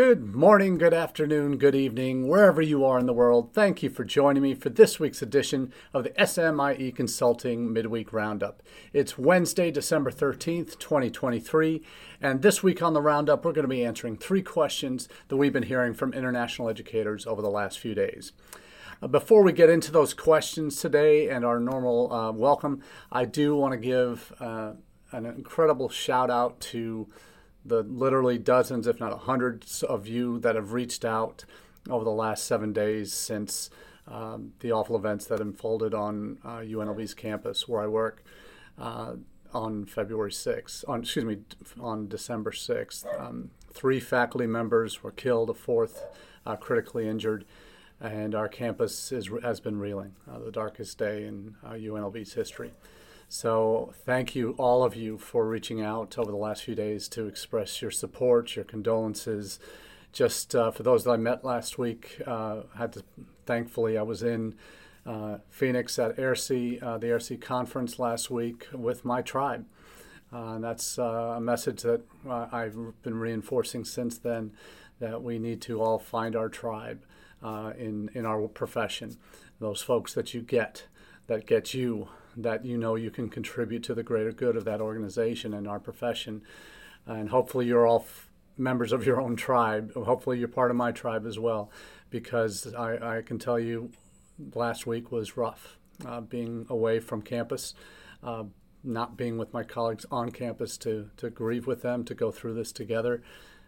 Good morning, good afternoon, good evening, wherever you are in the world. Thank you for joining me for this week's edition of the SMIE Consulting Midweek Roundup. It's Wednesday, December 13th, 2023, and this week on the Roundup, we're going to be answering three questions that we've been hearing from international educators over the last few days. Uh, before we get into those questions today and our normal uh, welcome, I do want to give uh, an incredible shout out to the literally dozens, if not hundreds, of you that have reached out over the last seven days since um, the awful events that unfolded on uh, UNLV's campus where I work uh, on February 6th, on, excuse me, on December 6th. Um, three faculty members were killed, a fourth uh, critically injured, and our campus is, has been reeling, uh, the darkest day in UNLV's uh, history. So, thank you, all of you, for reaching out over the last few days to express your support, your condolences. Just uh, for those that I met last week, uh, had to thankfully I was in uh, Phoenix at AIRC, uh, the AIRC conference last week with my tribe. Uh, and that's uh, a message that I've been reinforcing since then that we need to all find our tribe in, in our profession. Those folks that you get, that get you that you know you can contribute to the greater good of that organization and our profession. And hopefully, you're all f- members of your own tribe. Hopefully, you're part of my tribe as well, because I, I can tell you last week was rough. Uh, being away from campus, uh, not being with my colleagues on campus to, to grieve with them, to go through this together.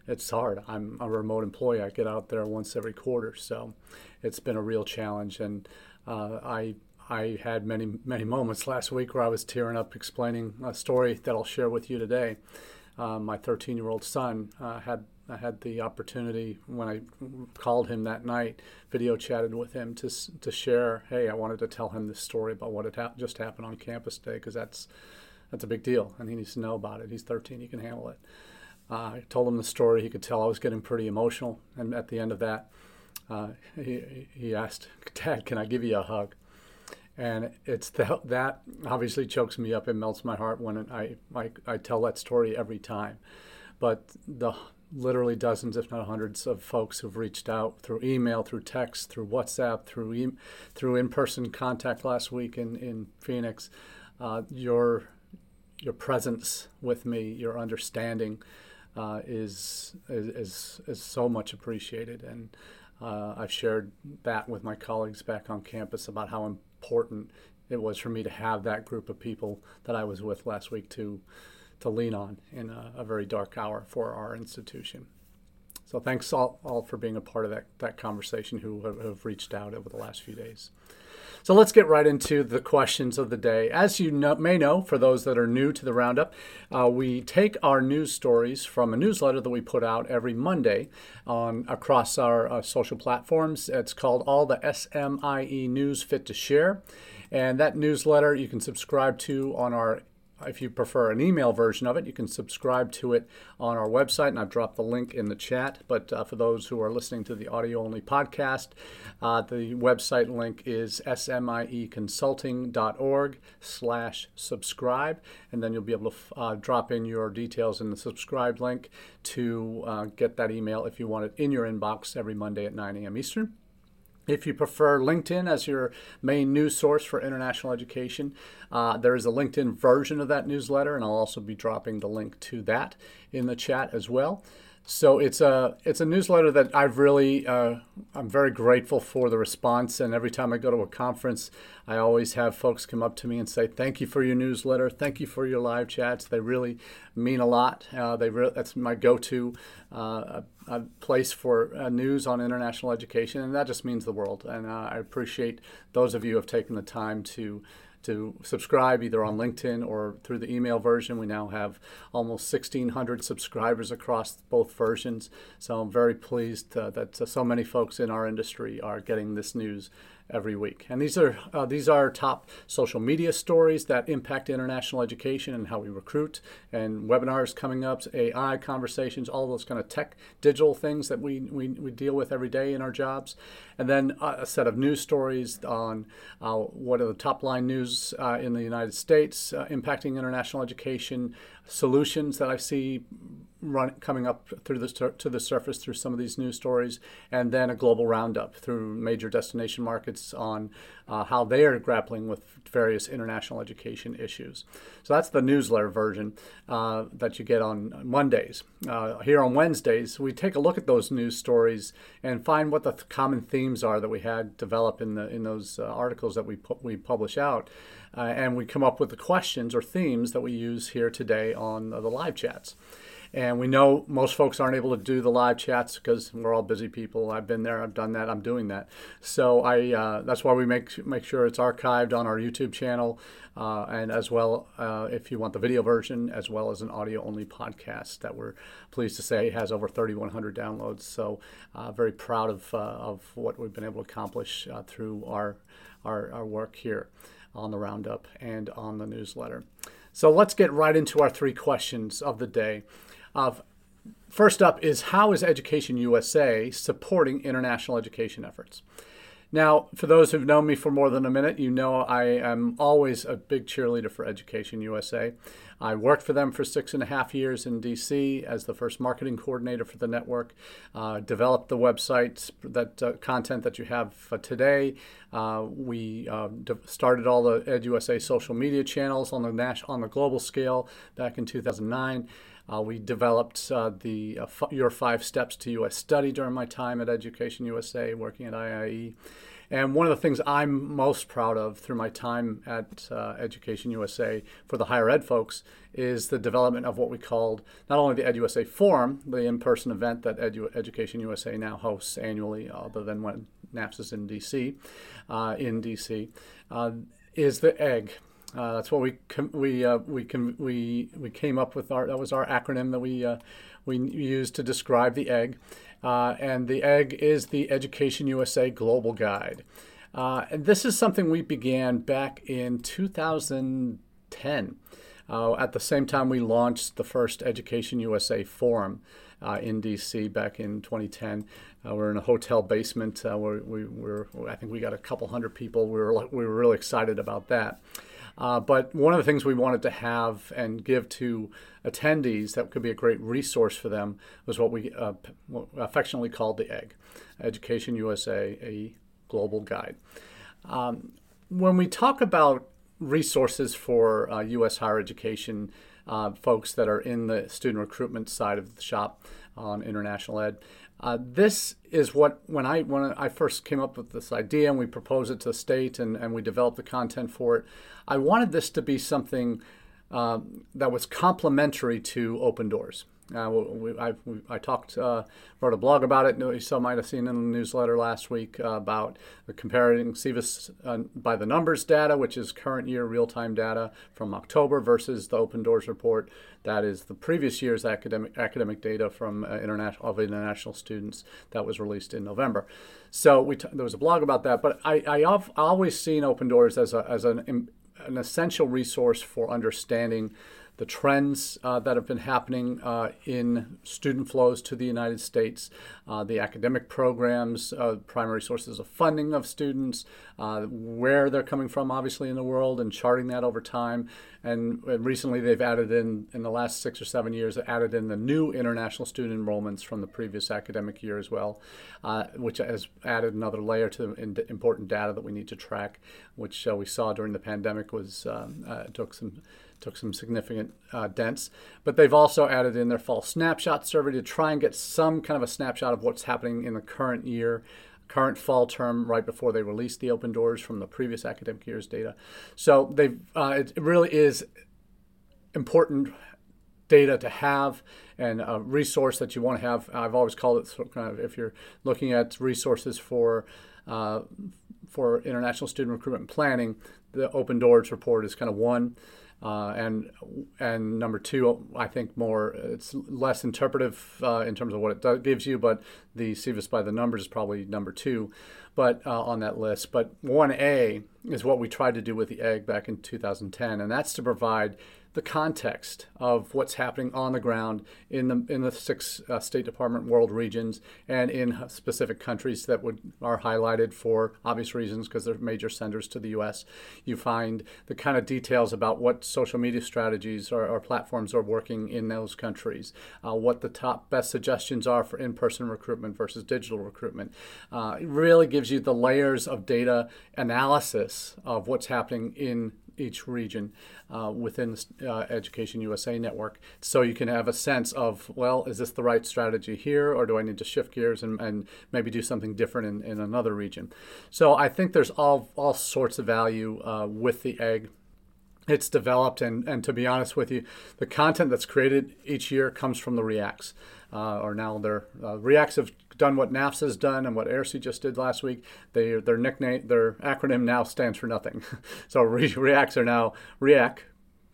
It's hard. I'm a remote employee. I get out there once every quarter, so it's been a real challenge. And uh, I I had many, many moments last week where I was tearing up explaining a story that I'll share with you today. Uh, my 13 year old son uh, had I had the opportunity when I called him that night, video chatted with him to to share. Hey, I wanted to tell him this story about what had ha- just happened on campus today because that's that's a big deal and he needs to know about it. He's 13, he can handle it. Uh, I told him the story. He could tell I was getting pretty emotional, and at the end of that, uh, he he asked, "Dad, can I give you a hug?" And it's the, that obviously chokes me up and melts my heart when I, I, I tell that story every time. But the literally dozens, if not hundreds, of folks who've reached out through email, through text, through WhatsApp, through e- through in-person contact last week in in Phoenix, uh, your your presence with me, your understanding, uh, is, is is so much appreciated, and uh, I've shared that with my colleagues back on campus about how important it was for me to have that group of people that I was with last week to to lean on in a, a very dark hour for our institution. So thanks all, all for being a part of that, that conversation who have, have reached out over the last few days. So let's get right into the questions of the day. As you know, may know, for those that are new to the Roundup, uh, we take our news stories from a newsletter that we put out every Monday on across our uh, social platforms. It's called All the SMIE News Fit to Share. And that newsletter you can subscribe to on our if you prefer an email version of it, you can subscribe to it on our website, and I've dropped the link in the chat. But uh, for those who are listening to the audio only podcast, uh, the website link is smieconsulting.org slash subscribe, and then you'll be able to uh, drop in your details in the subscribe link to uh, get that email if you want it in your inbox every Monday at 9 a.m. Eastern. If you prefer LinkedIn as your main news source for international education, uh, there is a LinkedIn version of that newsletter, and I'll also be dropping the link to that in the chat as well. So it's a it's a newsletter that I've really uh, I'm very grateful for the response. And every time I go to a conference, I always have folks come up to me and say, "Thank you for your newsletter. Thank you for your live chats. They really mean a lot. Uh, they re- that's my go-to uh, place for uh, news on international education, and that just means the world. And uh, I appreciate those of you who have taken the time to to subscribe either on LinkedIn or through the email version. We now have almost 1,600 subscribers across both versions. So I'm very pleased uh, that so many folks in our industry are getting this news every week. And these are uh, these are top social media stories that impact international education and how we recruit, and webinars coming up, AI conversations, all those kind of tech, digital things that we, we, we deal with every day in our jobs. And then a set of news stories on uh, what are the top line news uh, in the United States uh, impacting international education, solutions that I see run, coming up through the to the surface through some of these news stories, and then a global roundup through major destination markets on uh, how they are grappling with various international education issues. So that's the newsletter version uh, that you get on Mondays. Uh, here on Wednesdays, we take a look at those news stories and find what the th- common themes are that we had develop in the in those uh, articles that we pu- we publish out. Uh, and we come up with the questions or themes that we use here today on the live chats. And we know most folks aren't able to do the live chats because we're all busy people. I've been there, I've done that, I'm doing that. So I uh, that's why we make make sure it's archived on our YouTube channel, uh, and as well uh, if you want the video version, as well as an audio only podcast that we're pleased to say has over 3,100 downloads. So uh, very proud of uh, of what we've been able to accomplish uh, through our, our our work here on the roundup and on the newsletter. So let's get right into our three questions of the day. First up is how is Education USA supporting international education efforts? Now, for those who've known me for more than a minute, you know I am always a big cheerleader for Education USA. I worked for them for six and a half years in DC as the first marketing coordinator for the network. Uh, developed the website, that uh, content that you have today. Uh, we uh, started all the EdUSA social media channels on the on the global scale back in 2009. Uh, we developed uh, the uh, f- Your Five Steps to U.S. Study during my time at Education USA, working at IIE. And one of the things I'm most proud of through my time at uh, Education USA for the higher ed folks is the development of what we called not only the EdUSA Forum, the in person event that Edu- Education USA now hosts annually, other than when NAFSA is in DC, uh, in DC, uh, is the EGG. Uh, that's what we com- we uh, we com- we we came up with. Our that was our acronym that we uh, we used to describe the egg, uh, and the egg is the Education USA Global Guide. Uh, and this is something we began back in 2010. Uh, at the same time, we launched the first Education USA Forum in DC back in 2010. we're in a hotel basement where we were. I think we got a couple hundred people. We were we were really excited about that. Uh, but one of the things we wanted to have and give to attendees that could be a great resource for them was what we uh, affectionately called the EGG, Education USA, a global guide. Um, when we talk about resources for uh, U.S. higher education uh, folks that are in the student recruitment side of the shop on international ed, uh, this is what when I when I first came up with this idea and we proposed it to the state and, and we developed the content for it, I wanted this to be something uh, that was complementary to Open Doors. Uh, we, I, we, I, talked, uh, wrote a blog about it. Some might have seen in the newsletter last week uh, about comparing SEVIS uh, by the numbers data, which is current year real time data from October, versus the Open Doors report, that is the previous year's academic academic data from uh, international of international students that was released in November. So we t- there was a blog about that, but I, I have always seen Open Doors as a, as an an essential resource for understanding the trends uh, that have been happening uh, in student flows to the United States, uh, the academic programs, uh, primary sources of funding of students, uh, where they're coming from, obviously, in the world, and charting that over time. And, recently, they've added in, in the last six or seven years, added in the new international student enrollments from the previous academic year as well, uh, which has added another layer to the important data that we need to track, which we saw during the pandemic was um, took some took some significant uh, dents. But they've also added in their fall snapshot survey to try and get some kind of a snapshot of what's happening in the current year, current fall term, right before they release the open doors from the previous academic year's data. So they uh, it really is important data to have and a resource that you want to have. I've always called it sort of kind of if you're looking at resources for uh, for international student recruitment planning, the Open Doors report is kind of one. Uh, and and number two, I think more it's less interpretive uh, in terms of what it gives you, but the SEVIS by the numbers is probably number two. but uh, on that list. But 1A is what we tried to do with the egg back in 2010, and that's to provide the context of what's happening on the ground in the in the six uh, State Department world regions and in specific countries that would are highlighted for obvious reasons because they're major senders to the U.S. You find the kind of details about what social media strategies or, or platforms are working in those countries, uh, what the top best suggestions are for in-person recruitment versus digital recruitment. Uh, it really gives you the layers of data analysis of what's happening in each region uh, within uh, Education USA network. So you can have a sense of, well, is this the right strategy here, or do I need to shift gears and, and maybe do something different in, in another region? So I think there's all, all sorts of value uh, with the egg it's developed and, and to be honest with you the content that's created each year comes from the REACs uh, or now their uh, REACs have done what NAFSA has done and what AIRC just did last week. They, their nickname, their acronym now stands for nothing. so re- REACs are now REAC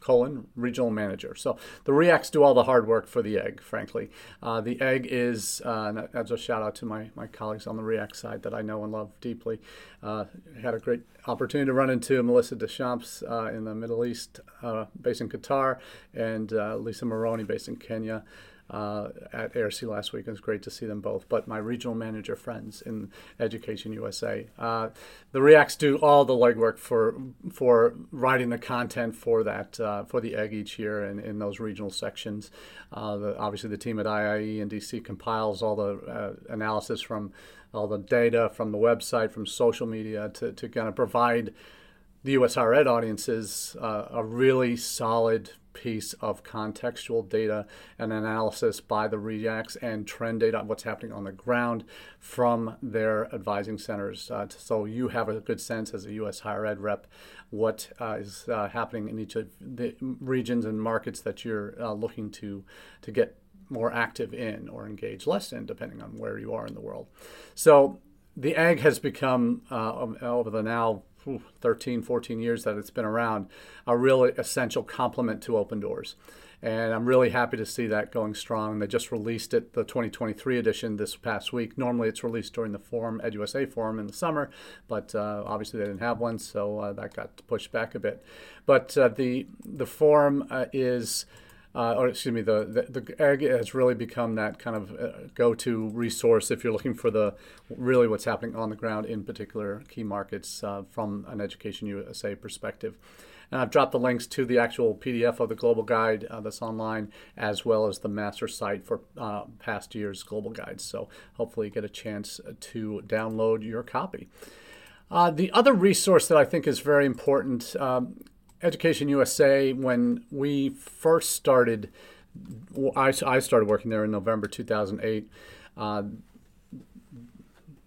colon regional manager. So the REACs do all the hard work for the egg, frankly. Uh, the egg is, uh, as a shout out to my, my colleagues on the REAC side that I know and love deeply. Uh, had a great opportunity to run into Melissa Deschamps uh, in the Middle East, uh, based in Qatar, and uh, Lisa Moroney, based in Kenya uh, at AIRC last week. It was great to see them both. But my regional manager friends in Education USA, uh, the REACs do all the legwork for for writing the content for that uh, for the egg each year and in those regional sections. Uh, the, obviously, the team at IIE and DC compiles all the uh, analysis from all the data from the website, from social media to, to kind of provide the US higher ed audiences uh, a really solid piece of contextual data and analysis by the REACs and trend data on what's happening on the ground from their advising centers. Uh, so you have a good sense as a U.S. higher ed rep what uh, is uh, happening in each of the regions and markets that you're uh, looking to to get more active in or engage less in, depending on where you are in the world. So the egg has become uh, over the now 13, 14 years that it's been around, a really essential complement to Open Doors. And I'm really happy to see that going strong. They just released it, the 2023 edition, this past week. Normally it's released during the Forum, EdUSA Forum in the summer, but uh, obviously they didn't have one, so uh, that got pushed back a bit. But uh, the, the Forum uh, is uh, or excuse me, the, the, the egg has really become that kind of uh, go-to resource if you're looking for the really what's happening on the ground in particular key markets uh, from an Education USA perspective. And I've dropped the links to the actual PDF of the global guide uh, that's online, as well as the master site for uh, past year's global guides. So hopefully, you get a chance to download your copy. Uh, the other resource that I think is very important um, Education USA, when we first started, I, I started working there in November 2008. Uh,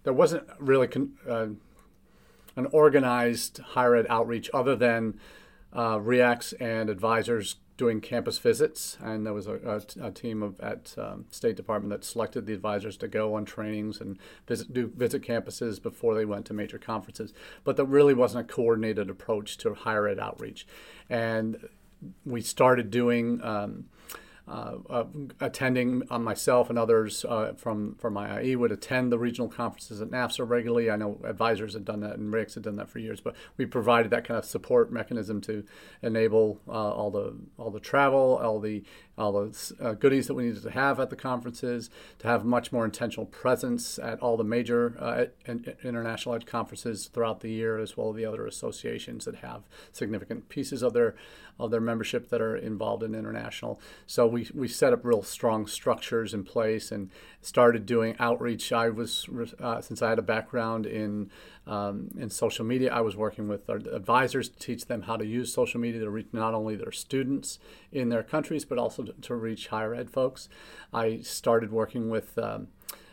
there wasn't really con, uh, an organized higher ed outreach other than uh, REACs and advisors doing campus visits, and there was a, a, a team of at um, State Department that selected the advisors to go on trainings and visit do visit campuses before they went to major conferences. But there really wasn't a coordinated approach to higher ed outreach, and we started doing. Um, attending uh, myself and others uh, from from IIE would attend the regional conferences at NAFSA regularly. I know advisors had done that and REACs had done that for years, but we provided that kind of support mechanism to enable uh, all the all the travel, all the all the uh, goodies that we needed to have at the conferences, to have much more intentional presence at all the major uh, international ed conferences throughout the year, as well as the other associations that have significant pieces of their of their membership that are involved in international. So we, we set up real strong structures in place and started doing outreach. I was uh, since I had a background in um, in social media. I was working with our advisors to teach them how to use social media to reach not only their students in their countries, but also to, to reach higher ed folks. I started working with um,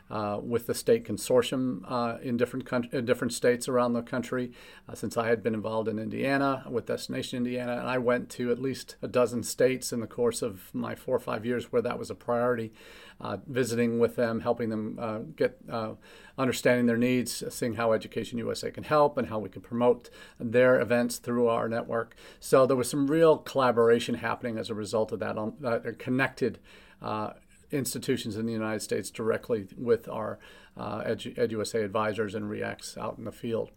uh, with the state consortium uh, in different in different states around the country. Uh, since I had been involved in Indiana with Destination Indiana, and I went to at least a dozen states in the course of my four or five years where that was a priority. Uh, visiting with them, helping them uh, get uh, understanding their needs, seeing how Education USA can help, and how we can promote their events through our network. So there was some real collaboration happening as a result of that, on, connected institutions in the United States directly with our uh, Edu- EduUSA advisors and REACs out in the field.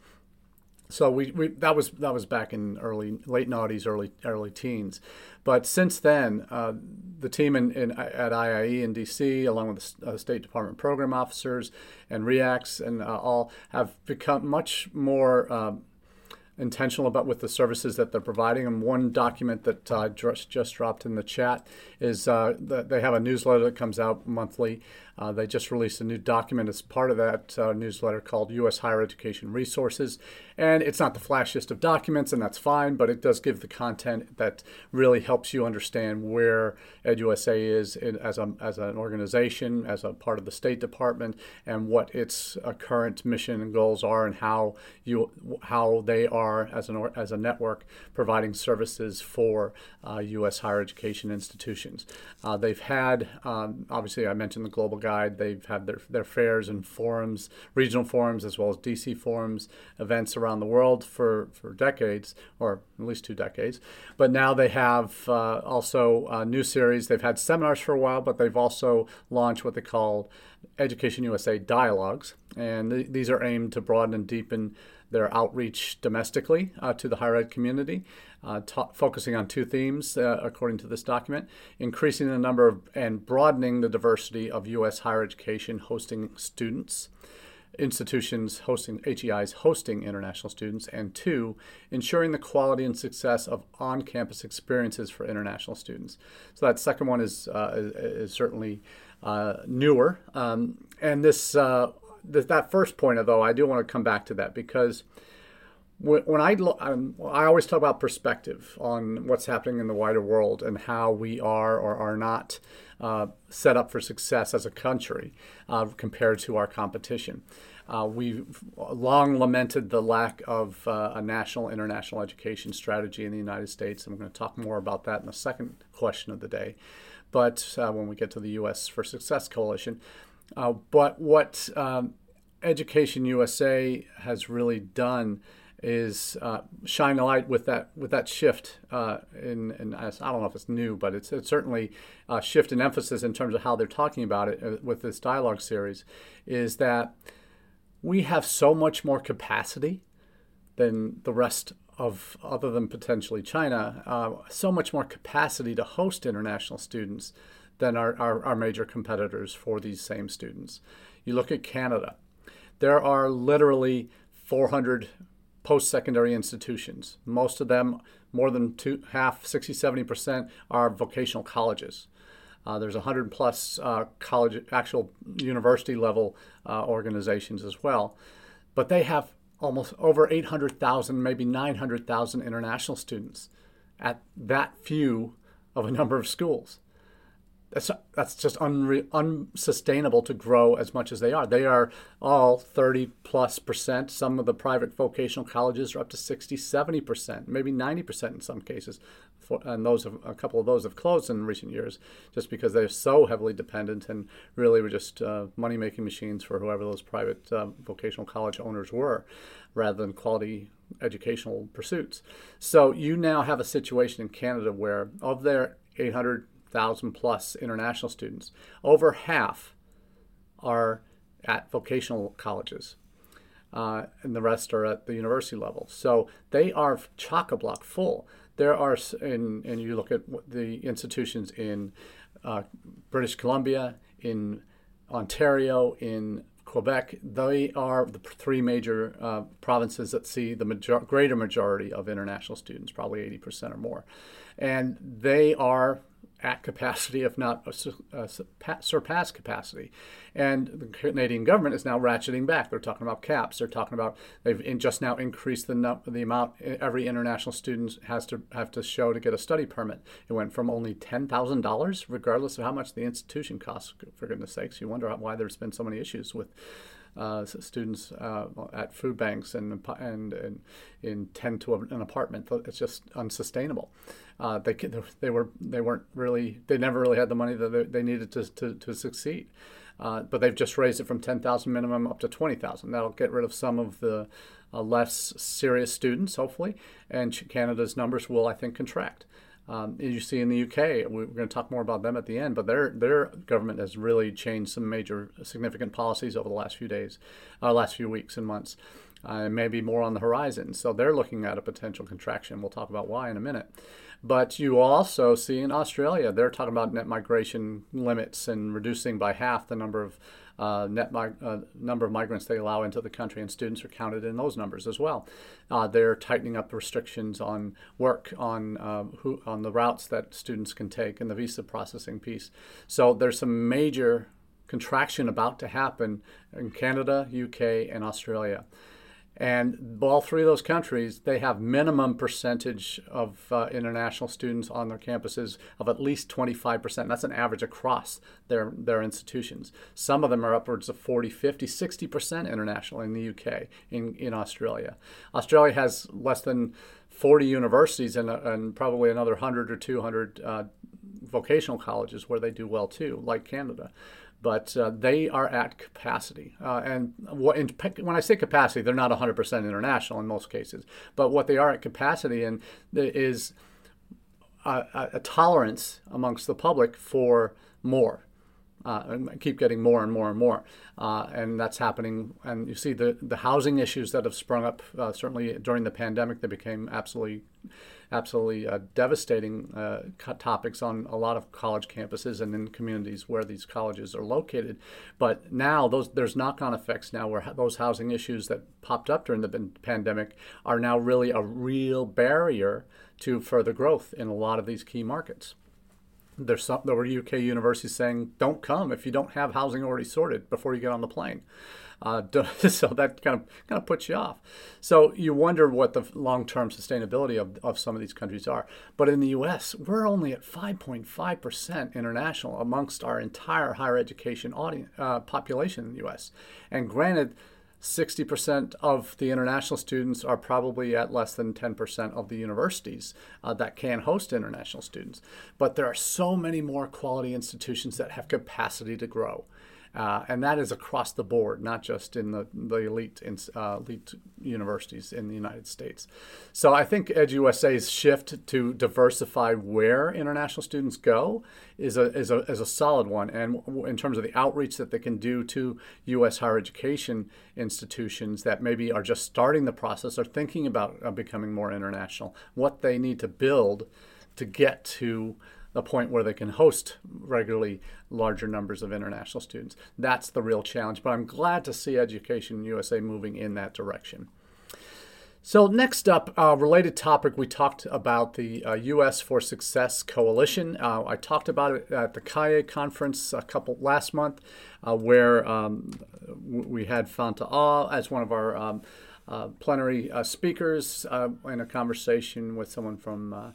So we, we that was that was back in early late noughties, early early teens, but since then, uh, the team in, in, at IIE in DC, along with the uh, State Department program officers and REACs and uh, all have become much more uh, intentional about with the services that they're providing. And one document that uh, just, just dropped in the chat is uh, that they have a newsletter that comes out monthly. Uh, they just released a new document as part of that uh, newsletter called U.S. Higher Education Resources. And it's not the flashiest of documents, and that's fine, but it does give the content that really helps you understand where EdUSA is in, as, a, as an organization, as a part of the State Department, and what its uh, current mission and goals are, and how you how they are as an as a network providing services for U.S. Uh, higher education institutions. Uh, they've had um, obviously I mentioned the global guide. They've had their, their fairs and forums, regional forums, as well as DC forums, events around the world for, for decades, or at least two decades. But now they have uh, also a new series. They've had seminars for a while, but they've also launched what they call Education USA Dialogues. And th- these are aimed to broaden and deepen their outreach domestically uh, to the higher ed community, uh, focusing on two themes, uh, according to this document increasing the number of, and broadening the diversity of U.S. higher education hosting students. Institutions hosting HEIs hosting international students, and two, ensuring the quality and success of on-campus experiences for international students. So that second one is uh, is, certainly uh, newer, um, and this uh, that first point, though, I do want to come back to that because when I um, I always talk about perspective on what's happening in the wider world and how we are or are not uh, set up for success as a country uh, compared to our competition. Uh, we've long lamented the lack of uh, a national international education strategy in the United States. I'm going to talk more about that in the second question of the day. But uh, when we get to the U.S. for Success Coalition, uh, but what um, Education USA has really done is uh, shine a light with that with that shift uh, in, in I don't know if it's new, but it's, it's certainly a shift in emphasis in terms of how they're talking about it uh, with this dialogue series. Is that we have so much more capacity than the rest of other than potentially China, uh, so much more capacity to host international students than our, our, our major competitors for these same students. You look at Canada, there are literally 400 post secondary institutions. Most of them, more than two, half, 60, 70%, are vocational colleges. Uh, there's 100 plus uh, college, actual university level uh, organizations as well. But they have almost over 800,000, maybe 900,000 international students at that few of a number of schools that's that's just unre- unsustainable to grow as much as they are. They are all 30 plus percent. Some of the private vocational colleges are up to 60, 70 percent, maybe 90 percent in some cases. For, and those have, a couple of those have closed in recent years just because they're so heavily dependent and really were just uh, money making machines for whoever those private uh, vocational college owners were rather than quality educational pursuits. So you now have a situation in Canada where of their 800 thousand plus international students. Over half are at vocational colleges, uh, and the rest are at the university level. So they are chock a block full. There are, in, and you look at the institutions in uh, British Columbia, in Ontario, in Quebec, they are the three major uh, provinces that see the major- greater majority of international students, probably 80% or more. And they are at capacity, if not surpass capacity. And the Canadian government is now ratcheting back. They're talking about caps. They're talking about they've just now increased the the amount every international student has to have to show to get a study permit. It went from only ten thousand dollars, regardless of how much the institution costs. For goodness sakes, you wonder why there's been so many issues with uh, students uh, at food banks and, and, and in tend to an apartment. It's just unsustainable. Uh, they they were they weren't really they never really had the money that they needed to to, to succeed. Uh, but they've just raised it from 10,000 minimum up to 20,000. That'll get rid of some of the uh, less serious students, hopefully, and Canada's numbers will, I think, contract. Um, as you see in the UK, we're going to talk more about them at the end, but their their government has really changed some major significant policies over the last few days, uh, last few weeks and months, uh, and maybe more on the horizon. So they're looking at a potential contraction. We'll talk about why in a minute. But you also see in Australia, they're talking about net migration limits and reducing by half the number of uh, net mi- uh, number of migrants they allow into the country, and students are counted in those numbers as well. Uh, they're tightening up restrictions on work, on uh, who, on the routes that students can take, and the visa processing piece. So there's some major contraction about to happen in Canada, UK, and Australia. And all three of those countries, they have minimum percentage of uh, international students on their campuses of at least 25%. That's an average across their, their institutions. Some of them are upwards of 40, 50, 60% international in the UK, in, in Australia. Australia has less than 40 universities and, and probably another 100 or 200 uh, vocational colleges where they do well too, like Canada but uh, they are at capacity. Uh, and what, in, when I say capacity, they're not 100% international in most cases, but what they are at capacity in is a, a tolerance amongst the public for more. Uh, and keep getting more and more and more. Uh, and that's happening. And you see the, the housing issues that have sprung up, uh, certainly during the pandemic, they became absolutely absolutely uh, devastating uh, topics on a lot of college campuses and in communities where these colleges are located. But now those there's knock-on effects now where those housing issues that popped up during the pandemic are now really a real barrier to further growth in a lot of these key markets. There's some there were UK universities saying, "Don't come if you don't have housing already sorted before you get on the plane." Uh, so that kind of kind of puts you off. So you wonder what the long-term sustainability of, of some of these countries are. But in the U.S., we're only at 5.5 percent international amongst our entire higher education audience, uh, population in the U.S. And granted. 60% of the international students are probably at less than 10% of the universities uh, that can host international students. But there are so many more quality institutions that have capacity to grow. Uh, and that is across the board, not just in the, the elite, in, uh, elite universities in the United States. So I think EdUSA's shift to diversify where international students go is a, is a, is a solid one. And in terms of the outreach that they can do to U.S. higher education institutions that maybe are just starting the process or thinking about uh, becoming more international, what they need to build to get to a point where they can host regularly larger numbers of international students. That's the real challenge. But I'm glad to see Education USA moving in that direction. So, next up, uh, related topic, we talked about the uh, U.S. for Success Coalition. Uh, I talked about it at the CAIE conference a couple last month, uh, where um, we had Fanta Ah as one of our um, uh, plenary uh, speakers in a conversation with someone from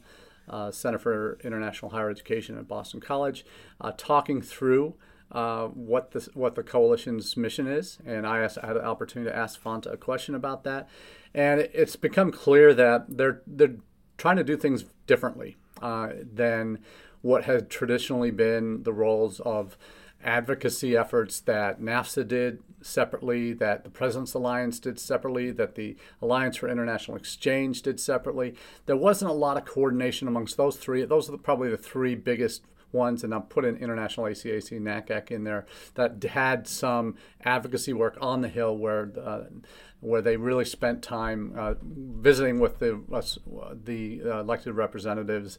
uh, Center for International Higher Education at Boston College, uh, talking through uh, what the what the coalition's mission is, and I, asked, I had an opportunity to ask Fanta a question about that, and it's become clear that they're they're trying to do things differently uh, than what had traditionally been the roles of advocacy efforts that NAFSA did separately, that the President's Alliance did separately, that the Alliance for International Exchange did separately. There wasn't a lot of coordination amongst those three. Those are the, probably the three biggest ones, and I'll put in International ACAC NACAC in there that had some advocacy work on the Hill where uh, where they really spent time uh, visiting with the uh, the elected representatives,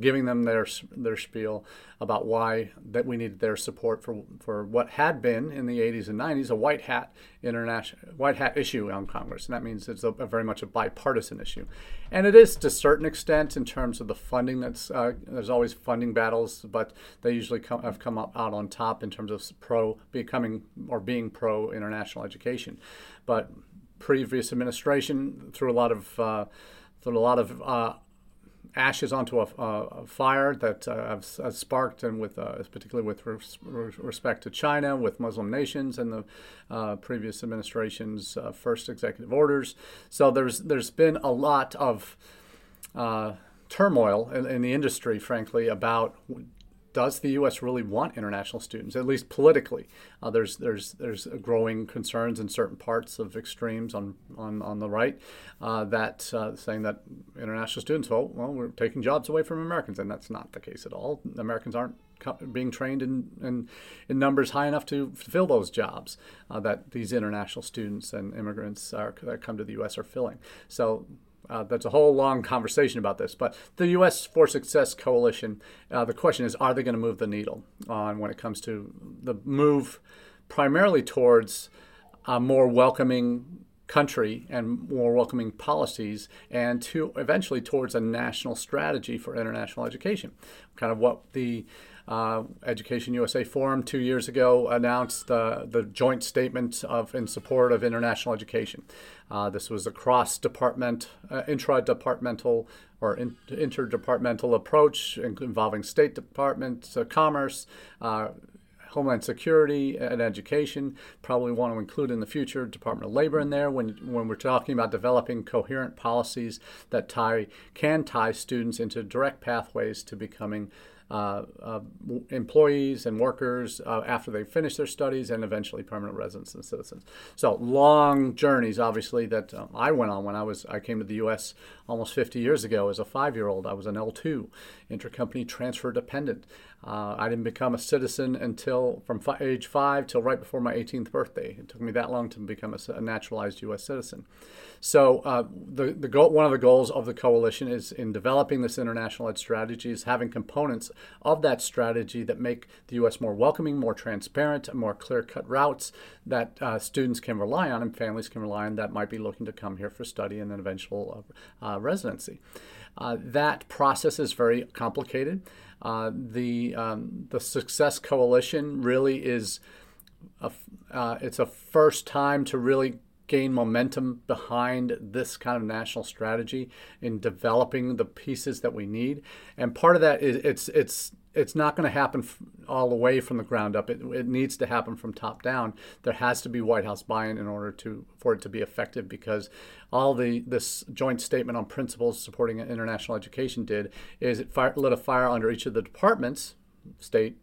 giving them their their spiel about why that we needed their support for for what had been in the 80s and 90s a white hat international white hat issue on Congress, and that means it's a, a very much a bipartisan issue, and it is to a certain extent in terms of the funding. That's uh, there's always funding battles, but they usually come, have come up out on top in terms of pro becoming or being pro international education, but previous administration threw a lot of uh, threw a lot of uh, ashes onto a, a fire that uh, has, sparked, and with uh, particularly with res- respect to China, with Muslim nations, and the uh, previous administration's uh, first executive orders. So there's there's been a lot of turmoil in, in, the industry, frankly, about does the U.S. really want international students, at least politically? Uh, there's there's there's growing concerns in certain parts of extremes on on, on the right uh, that uh, saying that international students, well, well, we're taking jobs away from Americans, and that's not the case at all. Americans aren't being trained in, in, in, numbers high enough to fill those jobs uh, that these international students and immigrants are, that come to the U.S. are filling. So uh, that's a whole long conversation about this. But the U.S. for Success Coalition, uh, the question is, are they going to move the needle on when it comes to the move primarily towards a more welcoming country and more welcoming policies and to eventually towards a national strategy for international education kind of what the uh, Education USA Forum two years ago announced uh, the joint statement of in support of international education. Uh, this was a cross-department, uh, intra-departmental or in, interdepartmental approach involving State Department, uh, Commerce, Homeland Security and Education. Probably want to include in the future Department of Labor in there when, when we're talking about developing coherent policies that tie can tie students into direct pathways to becoming employees and workers uh, after they finish their studies and eventually permanent residents and citizens. So long journeys, obviously, that um, I went on when I was I came to the U.S. almost 50 years ago as a five-year-old. I was an L2, intercompany transfer dependent. Uh, I didn't become a citizen until from fi- age five till right before my 18th birthday. It took me that long to become a, a naturalized U.S. citizen. So uh, the the goal, one of the goals of the coalition is in developing this international ed strategy is having components of that strategy that make the U.S. more welcoming, more transparent, more clear-cut routes that uh, students can rely on and families can rely on that might be looking to come here for study and then eventual uh, residency. Uh, that process is very complicated. Uh, the um, the Success Coalition really is a, uh, it's a first time to really gain momentum behind this kind of national strategy in developing the pieces that we need. And part of that is it's it's it's not going to happen all the way from the ground up. It, it needs to happen from top down. There has to be White House buy-in in order to for it to be effective because all the this joint statement on principles supporting international education did is it fire, lit a fire under each of the departments, state,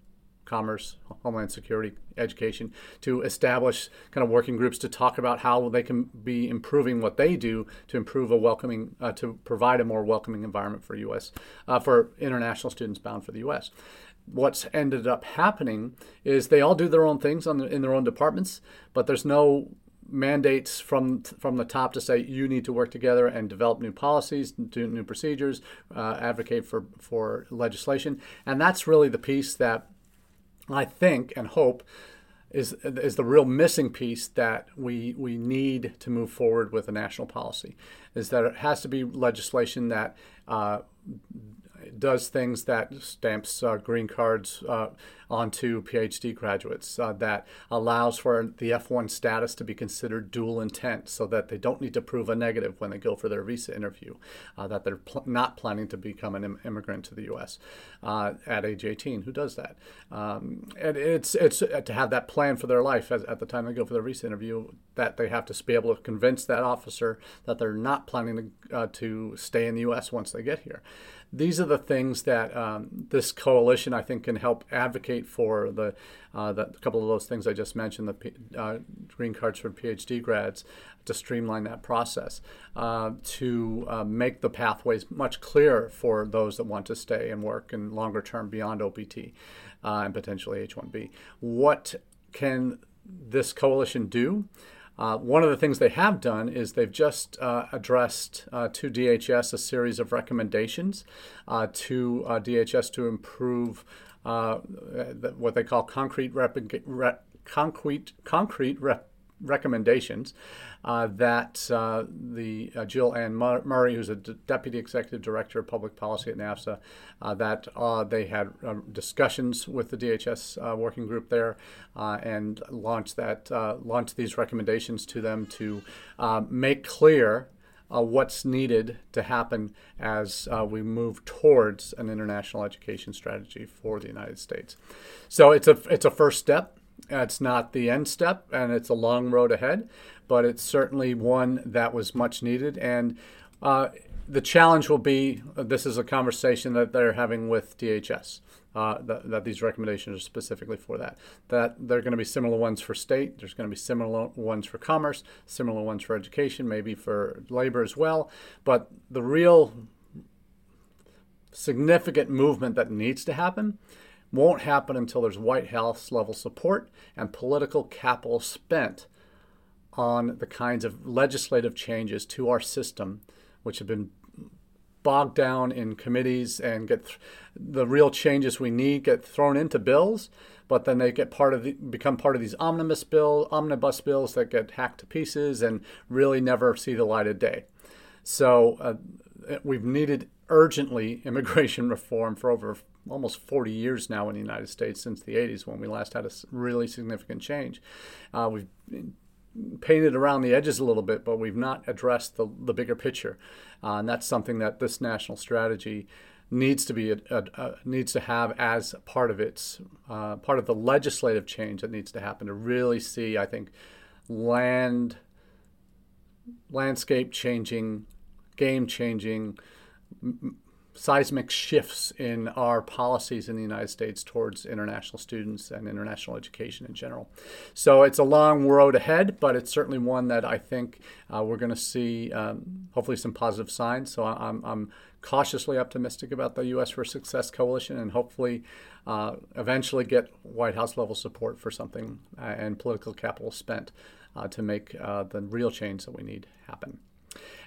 commerce, homeland security, education, to establish kind of working groups to talk about how they can be improving what they do to improve a welcoming, uh, to provide a more welcoming environment for U.S. Uh, for international students bound for the U.S. What's ended up happening is they all do their own things the, in their own departments, but there's no mandates from from the top to say you need to work together and develop new policies, do new procedures, uh, advocate for for legislation, and that's really the piece that I think and hope is is the real missing piece that we we need to move forward with a national policy is that it has to be legislation that uh, does things that stamps uh, green cards uh, onto PhD graduates, uh, that allows for the F1 status to be considered dual intent so that they don't need to prove a negative when they go for their visa interview, uh, that they're pl- not planning to become an Im- immigrant to the U.S. Uh, at age 18. Who does that? Um, and it's, it's to have that plan for their life as, at the time they go for their visa interview, that they have to be able to convince that officer that they're not planning to, to stay in the U.S. once they get here these are the things that um, this coalition, I think, can help advocate for the, uh, the couple of those things I just mentioned, the uh, green cards for PhD grads, to streamline that process, uh, to uh, make the pathways much clearer for those that want to stay and work in longer term beyond OPT uh, and potentially H-1B. What can this coalition do? Uh, one of the things they have done is they've just uh, addressed uh, to DHS a series of recommendations uh, to uh, DHS to improve what they call concrete rep- re- concrete concrete rep- recommendations uh, that uh, the uh, Jill Allen Murray, who's a D- deputy executive director of public policy at NAFSA, uh, that uh, they had uh, discussions with the DHS working group there and launched that launched these recommendations to them to make clear. what's needed to happen as we move towards an international education strategy for the United States. So it's a it's a first step. It's not the end step, and it's a long road ahead, but it's certainly one that was much needed. And uh, the challenge will be uh, this is a conversation that they're having with DHS. Uh, that, that, these recommendations are specifically for that. That there are going to be similar ones for state, there's going to be similar ones for commerce, similar ones for education, maybe for labor as well. But the real significant movement that needs to happen won't happen until there's White House level support and political capital spent on the kinds of legislative changes to our system, which have been bogged down in committees and get th- the real changes we need get thrown into bills, but then they get part of the, become part of these omnibus bill omnibus bills that get hacked to pieces and really never see the light of day. So uh, we've needed urgently immigration reform for over almost 40 years now in the United States since the 80s when we last had a really significant change. Uh, we've painted around the edges a little bit, but we've not addressed the, the bigger picture. Uh, and that's something that this national strategy needs to be a, a, a, needs to have as part of its uh, part of the legislative change that needs to happen to really see, I think, land landscape changing, game changing, m- seismic shifts in our policies in the United States towards international students and international education in general. So it's a long road ahead, but it's certainly one that I think uh, we're going to see um, hopefully some positive signs. So I'm, I'm, cautiously optimistic about the U.S. for Success coalition and hopefully uh, eventually get White House level support for something uh, and political capital spent uh, to make uh, the real change that we need happen.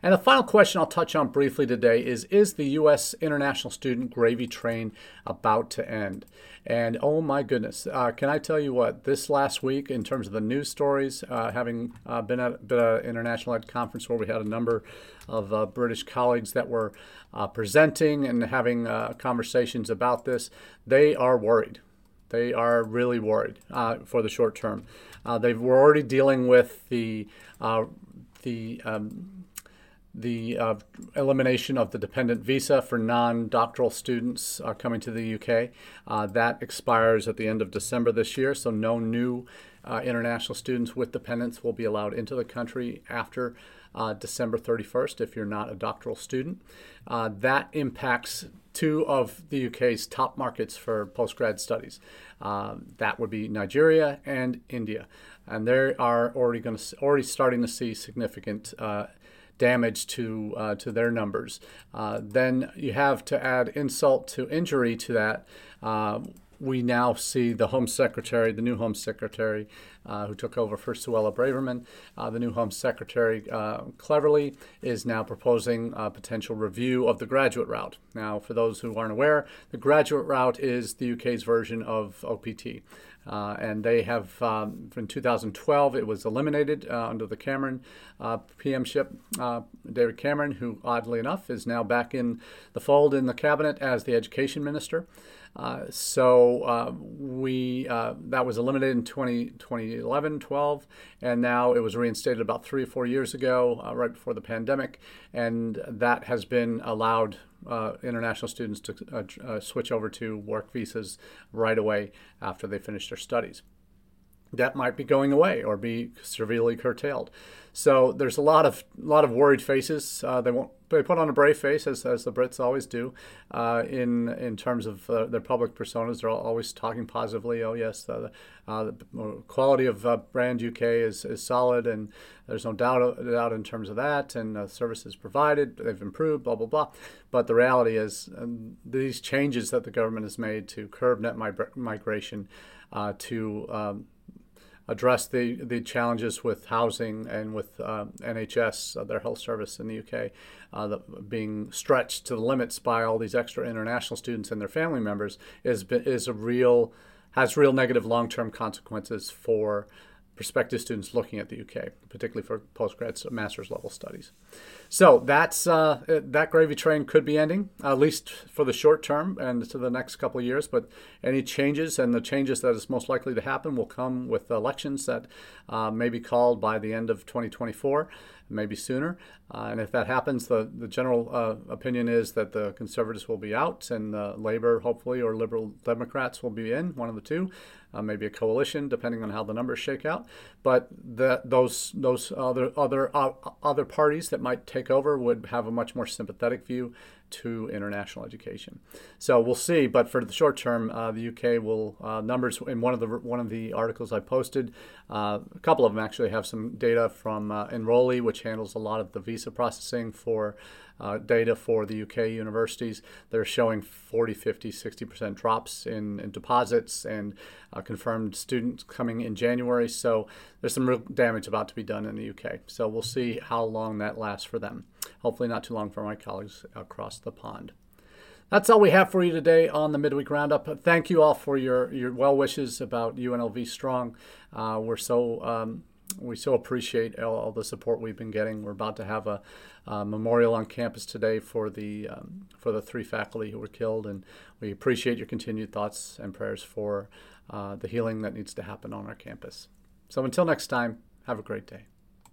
And the final question I'll touch on briefly today is Is the U.S. international student gravy train about to end? And oh my goodness, uh, can I tell you what? This last week, in terms of the news stories, uh, having uh, been at, been an international ed conference where we had a number of uh, British colleagues that were uh, presenting and having uh, conversations about this, they are worried. They are really worried for the short term. they were already dealing with the the um, the uh, elimination of the dependent visa for non doctoral students uh, coming to the UK. Uh, that expires at the end of December this year, so no new uh, international students with dependents will be allowed into the country after uh, December 31st if you're not a doctoral student. That impacts two of the UK's top markets for postgrad studies. that would be Nigeria and India. And they are already to already starting to see significant damage to uh, to their numbers. Uh, then you have to add insult to injury to that. Uh, we now see the Home Secretary, the new Home Secretary, uh, who took over for Suella Braverman, uh, the new Home Secretary, uh, Cleverly is now proposing a potential review of the graduate route. Now, for those who aren't aware, the graduate route is the UK's version of OPT. Uh, and they have, um, in 2012, it was eliminated uh, under the Cameron uh, PMship. Uh, David Cameron, who oddly enough is now back in the fold in the cabinet as the education minister. Uh, so uh, we that was eliminated in 20, 2011, 12, and now it was reinstated about three or four years ago, right before the pandemic, and that has been allowed uh, international students to uh, uh, switch over to work visas right away after they finish their studies. That might be going away or be severely curtailed. So there's a lot of lot of worried faces. Uh, they won't they put on a brave face as, as the Brits always do. Uh, in in terms of uh, their public personas, they're always talking positively. Oh yes, the, uh, the quality of uh, brand UK is, is solid, and there's no doubt doubt in terms of that. And uh, services provided, they've improved. Blah blah blah. But the reality is um, these changes that the government has made to curb net migration, to um, address the, the challenges with housing and with uh, NHS, uh, their health service in the UK, uh, the, being stretched to the limits by all these extra international students and their family members is is a real has real negative long term consequences for prospective students looking at the UK, particularly for postgrad master's level studies. So that's uh, that gravy train could be ending, at least for the short term and to the next couple of years. But any changes and the changes that is most likely to happen will come with elections that uh, may be called by the end of 2024. Maybe sooner. Uh, and if that happens, the, the general uh, opinion is that the conservatives will be out and the Labor, hopefully, or liberal Democrats will be in, one of the two. Uh, maybe a coalition, depending on how the numbers shake out. But the, those those other other uh, other parties that might take over would have a much more sympathetic view to international education. So we'll see. But for the short term, uh, the UK will uh, numbers in one of the one of the articles I posted. Uh, a couple of them actually have some data from uh, Enroly, which handles a lot of the visa processing for uh, data for the UK universities. They're showing 40, 50, 60% drops in, in deposits and uh, confirmed students coming in January. So there's some real damage about to be done in the UK. So we'll see how long that lasts for them. Hopefully, not too long for my colleagues across the pond. That's all we have for you today on the midweek roundup. Thank you all for your, your well wishes about UNLV Strong. Uh, we're so um, we so appreciate all, all, the support we've been getting. We're about to have a, memorial on campus today for the um, for the three faculty who were killed, and we appreciate your continued thoughts and prayers for uh, the healing that needs to happen on our campus. So until next time, have a great day.